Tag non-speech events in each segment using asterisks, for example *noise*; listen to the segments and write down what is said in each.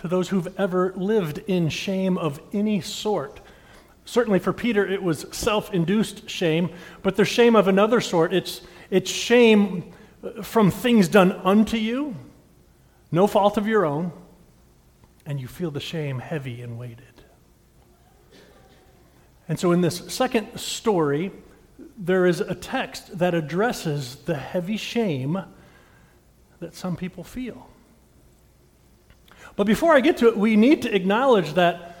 to those who've ever lived in shame of any sort. Certainly for Peter, it was self induced shame, but there's shame of another sort. It's, it's shame from things done unto you, no fault of your own, and you feel the shame heavy and weighted. And so in this second story, there is a text that addresses the heavy shame that some people feel. But before I get to it, we need to acknowledge that,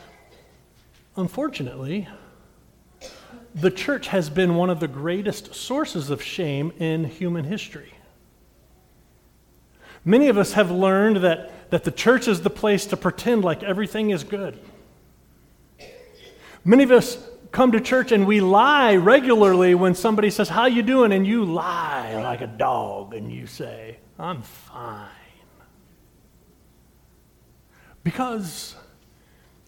unfortunately, the church has been one of the greatest sources of shame in human history. Many of us have learned that, that the church is the place to pretend like everything is good. Many of us come to church and we lie regularly when somebody says, How you doing? And you lie like a dog and you say, I'm fine. Because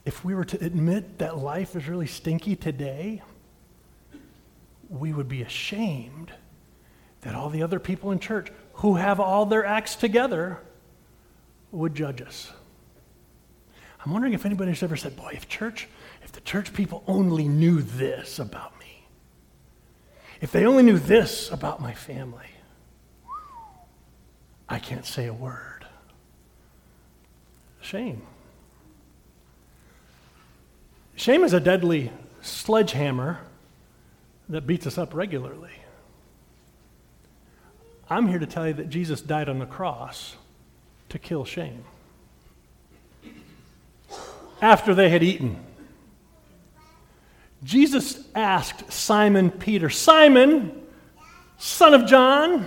if we were to admit that life is really stinky today, we would be ashamed that all the other people in church who have all their acts together would judge us. I'm wondering if anybody's ever said, Boy, if church, if the church people only knew this about me, if they only knew this about my family, I can't say a word. Shame. Shame is a deadly sledgehammer that beats us up regularly. I'm here to tell you that Jesus died on the cross to kill shame. After they had eaten, Jesus asked Simon Peter, Simon, son of John,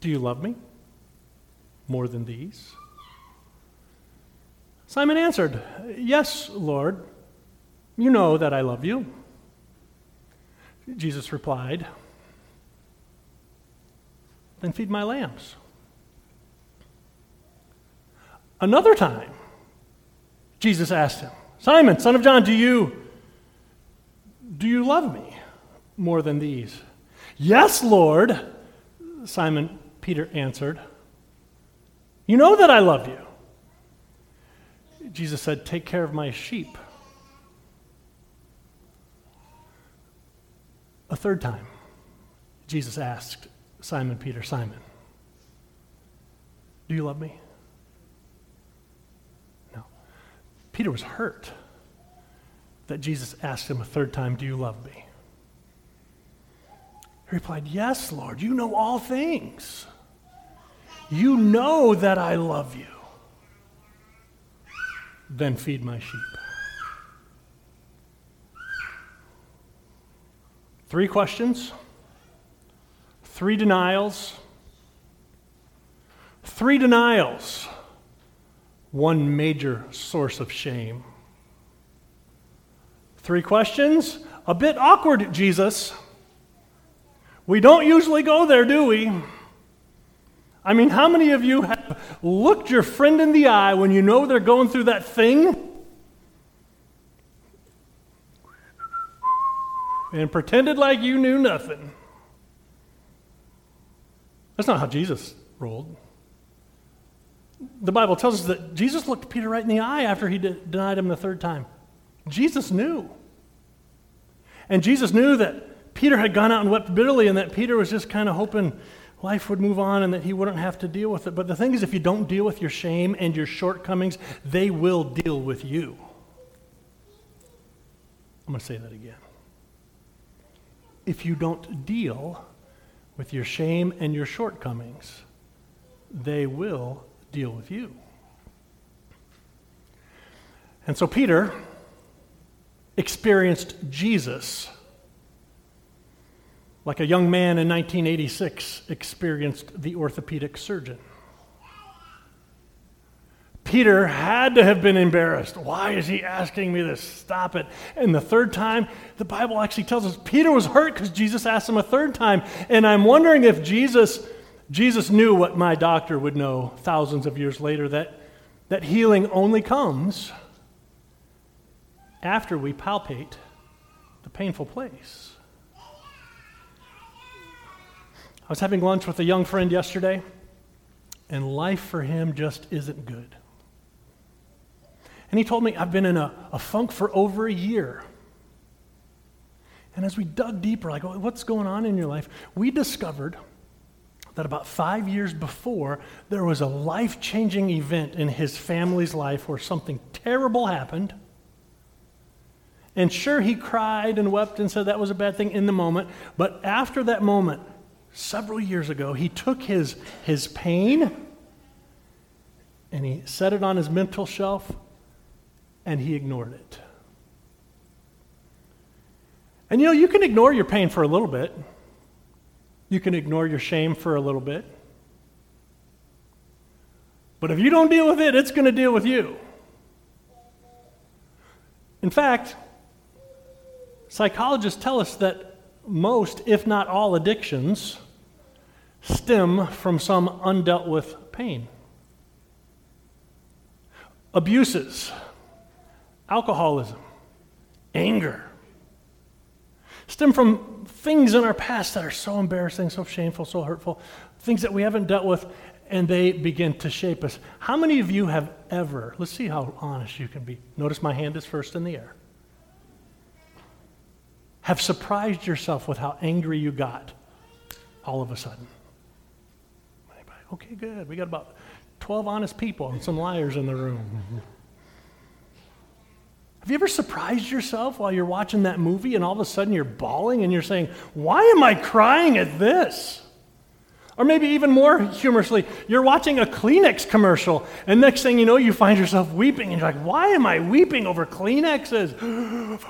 do you love me more than these? Simon answered, Yes, Lord, you know that I love you. Jesus replied, Then feed my lambs. Another time, Jesus asked him, Simon, son of John, do you do you love me more than these? Yes, Lord, Simon Peter answered. You know that I love you. Jesus said, Take care of my sheep. A third time, Jesus asked Simon Peter, Simon, do you love me? No. Peter was hurt that Jesus asked him a third time, Do you love me? He replied, Yes, Lord, you know all things. You know that I love you. Then feed my sheep. Three questions, three denials, three denials, one major source of shame. Three questions, a bit awkward, Jesus. We don't usually go there, do we? I mean, how many of you have looked your friend in the eye when you know they're going through that thing and pretended like you knew nothing? That's not how Jesus rolled. The Bible tells us that Jesus looked Peter right in the eye after he de- denied him the third time. Jesus knew. And Jesus knew that Peter had gone out and wept bitterly and that Peter was just kind of hoping life would move on and that he wouldn't have to deal with it. But the thing is, if you don't deal with your shame and your shortcomings, they will deal with you. I'm going to say that again. If you don't deal with your shame and your shortcomings, they will deal with you. And so Peter experienced Jesus like a young man in 1986 experienced the orthopedic surgeon. Peter had to have been embarrassed. Why is he asking me this? Stop it. And the third time, the Bible actually tells us Peter was hurt because Jesus asked him a third time. And I'm wondering if Jesus, Jesus knew what my doctor would know thousands of years later that, that healing only comes after we palpate the painful place. I was having lunch with a young friend yesterday, and life for him just isn't good. And he told me, I've been in a, a funk for over a year. And as we dug deeper, like, what's going on in your life? We discovered that about five years before, there was a life changing event in his family's life where something terrible happened. And sure, he cried and wept and said that was a bad thing in the moment. But after that moment, several years ago, he took his, his pain and he set it on his mental shelf and he ignored it. And you know, you can ignore your pain for a little bit. You can ignore your shame for a little bit. But if you don't deal with it, it's going to deal with you. In fact, psychologists tell us that most, if not all, addictions stem from some undealt with pain. Abuses, alcoholism, anger, stem from things in our past that are so embarrassing, so shameful, so hurtful, things that we haven't dealt with, and they begin to shape us. How many of you have ever, let's see how honest you can be. Notice my hand is first in the air. Have surprised yourself with how angry you got all of a sudden? Okay, good. We got about 12 honest people and some liars in the room. Have you ever surprised yourself while you're watching that movie and all of a sudden you're bawling and you're saying, Why am I crying at this? Or maybe even more humorously, you're watching a Kleenex commercial, and next thing you know, you find yourself weeping, and you're like, Why am I weeping over Kleenexes? *gasps*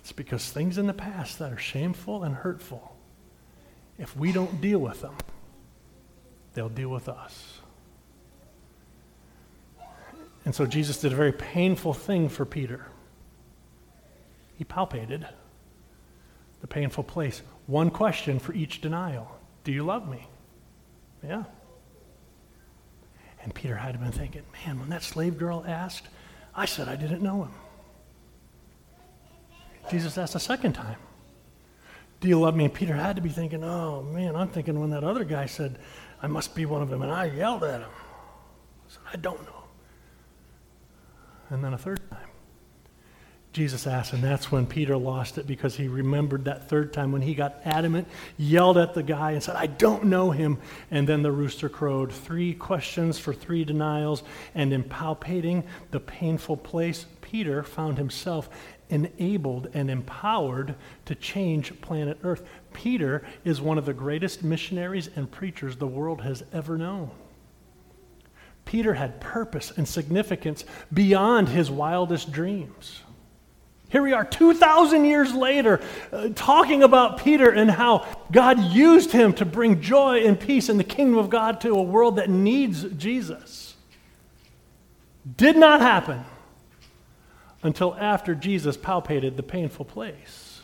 it's because things in the past that are shameful and hurtful, if we don't deal with them, they'll deal with us. And so Jesus did a very painful thing for Peter. He palpated the painful place. One question for each denial Do you love me? Yeah. And Peter had been thinking, man, when that slave girl asked, I said I didn't know him. Jesus asked a second time, Do you love me? And Peter had to be thinking, oh man, I'm thinking when that other guy said, I must be one of them, and I yelled at him. I said, I don't know and then a third time. Jesus asked, and that's when Peter lost it because he remembered that third time when he got adamant, yelled at the guy, and said, I don't know him. And then the rooster crowed. Three questions for three denials, and in palpating the painful place, Peter found himself enabled and empowered to change planet Earth. Peter is one of the greatest missionaries and preachers the world has ever known. Peter had purpose and significance beyond his wildest dreams. Here we are 2,000 years later uh, talking about Peter and how God used him to bring joy and peace in the kingdom of God to a world that needs Jesus. Did not happen until after Jesus palpated the painful place.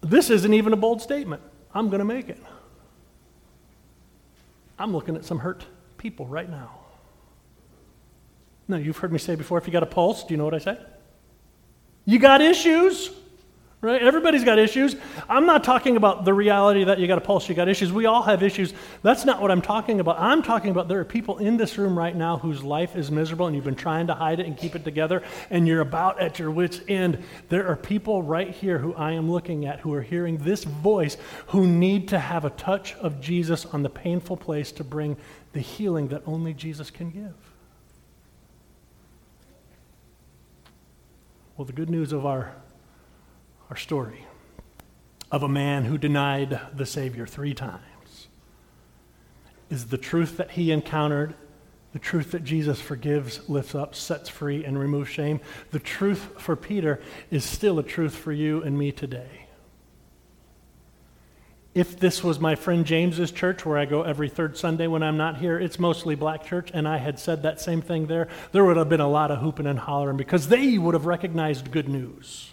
This isn't even a bold statement. I'm going to make it. I'm looking at some hurt people right now. Now, you've heard me say before if you got a pulse, do you know what I say? You got issues, right? Everybody's got issues. I'm not talking about the reality that you got a pulse, you got issues. We all have issues. That's not what I'm talking about. I'm talking about there are people in this room right now whose life is miserable and you've been trying to hide it and keep it together and you're about at your wits' end. There are people right here who I am looking at who are hearing this voice who need to have a touch of Jesus on the painful place to bring the healing that only Jesus can give. Well, the good news of our our story of a man who denied the Savior three times is the truth that he encountered, the truth that Jesus forgives, lifts up, sets free, and removes shame. The truth for Peter is still a truth for you and me today. If this was my friend James's church, where I go every third Sunday when I'm not here, it's mostly black church, and I had said that same thing there, there would have been a lot of hooping and hollering because they would have recognized good news.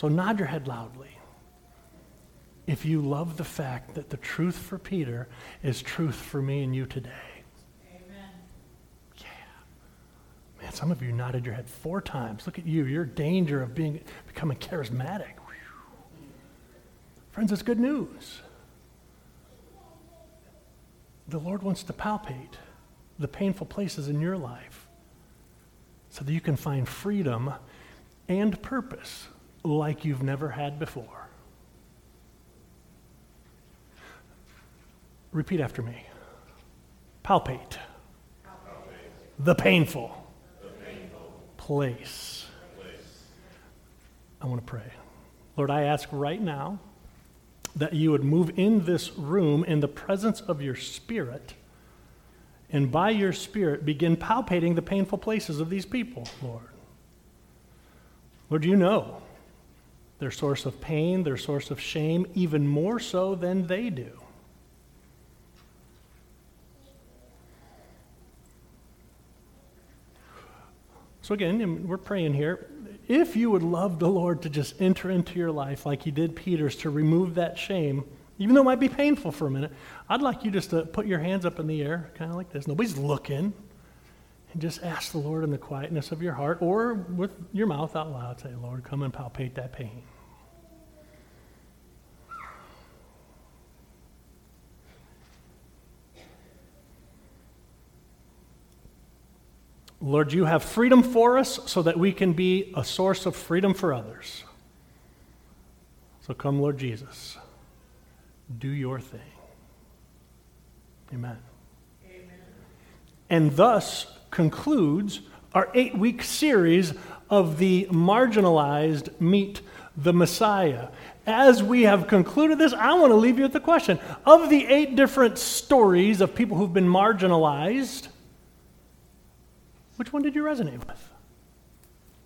So nod your head loudly. If you love the fact that the truth for Peter is truth for me and you today. Amen. Yeah. Man, some of you nodded your head four times. Look at you. You're in danger of being becoming charismatic. Friends, it's good news. the Lord wants to palpate the painful places in your life so that you can find freedom and purpose like you've never had before. Repeat after me. Palpate. The painful, the painful. Place. place. I want to pray. Lord, I ask right now that you would move in this room in the presence of your Spirit, and by your Spirit begin palpating the painful places of these people, Lord. Lord, you know their source of pain, their source of shame, even more so than they do. So, again, we're praying here if you would love the Lord to just enter into your life like he did Peter's to remove that shame, even though it might be painful for a minute, I'd like you just to put your hands up in the air, kind of like this. Nobody's looking. And just ask the Lord in the quietness of your heart or with your mouth out loud, say, Lord, come and palpate that pain. Lord, you have freedom for us so that we can be a source of freedom for others. So come, Lord Jesus. Do your thing. Amen. Amen. And thus concludes our eight week series of the marginalized meet the Messiah. As we have concluded this, I want to leave you with the question of the eight different stories of people who've been marginalized which one did you resonate with?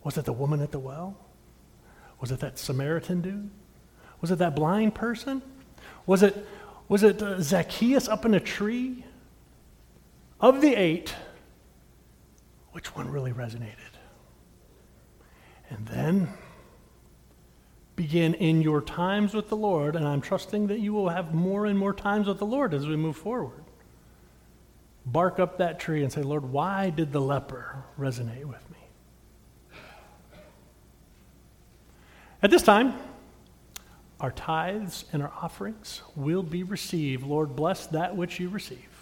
Was it the woman at the well? Was it that Samaritan dude? Was it that blind person? Was it, was it uh, Zacchaeus up in a tree? Of the eight, which one really resonated? And then begin in your times with the Lord, and I'm trusting that you will have more and more times with the Lord as we move forward bark up that tree and say, Lord, why did the leper resonate with me? At this time, our tithes and our offerings will be received. Lord, bless that which you receive.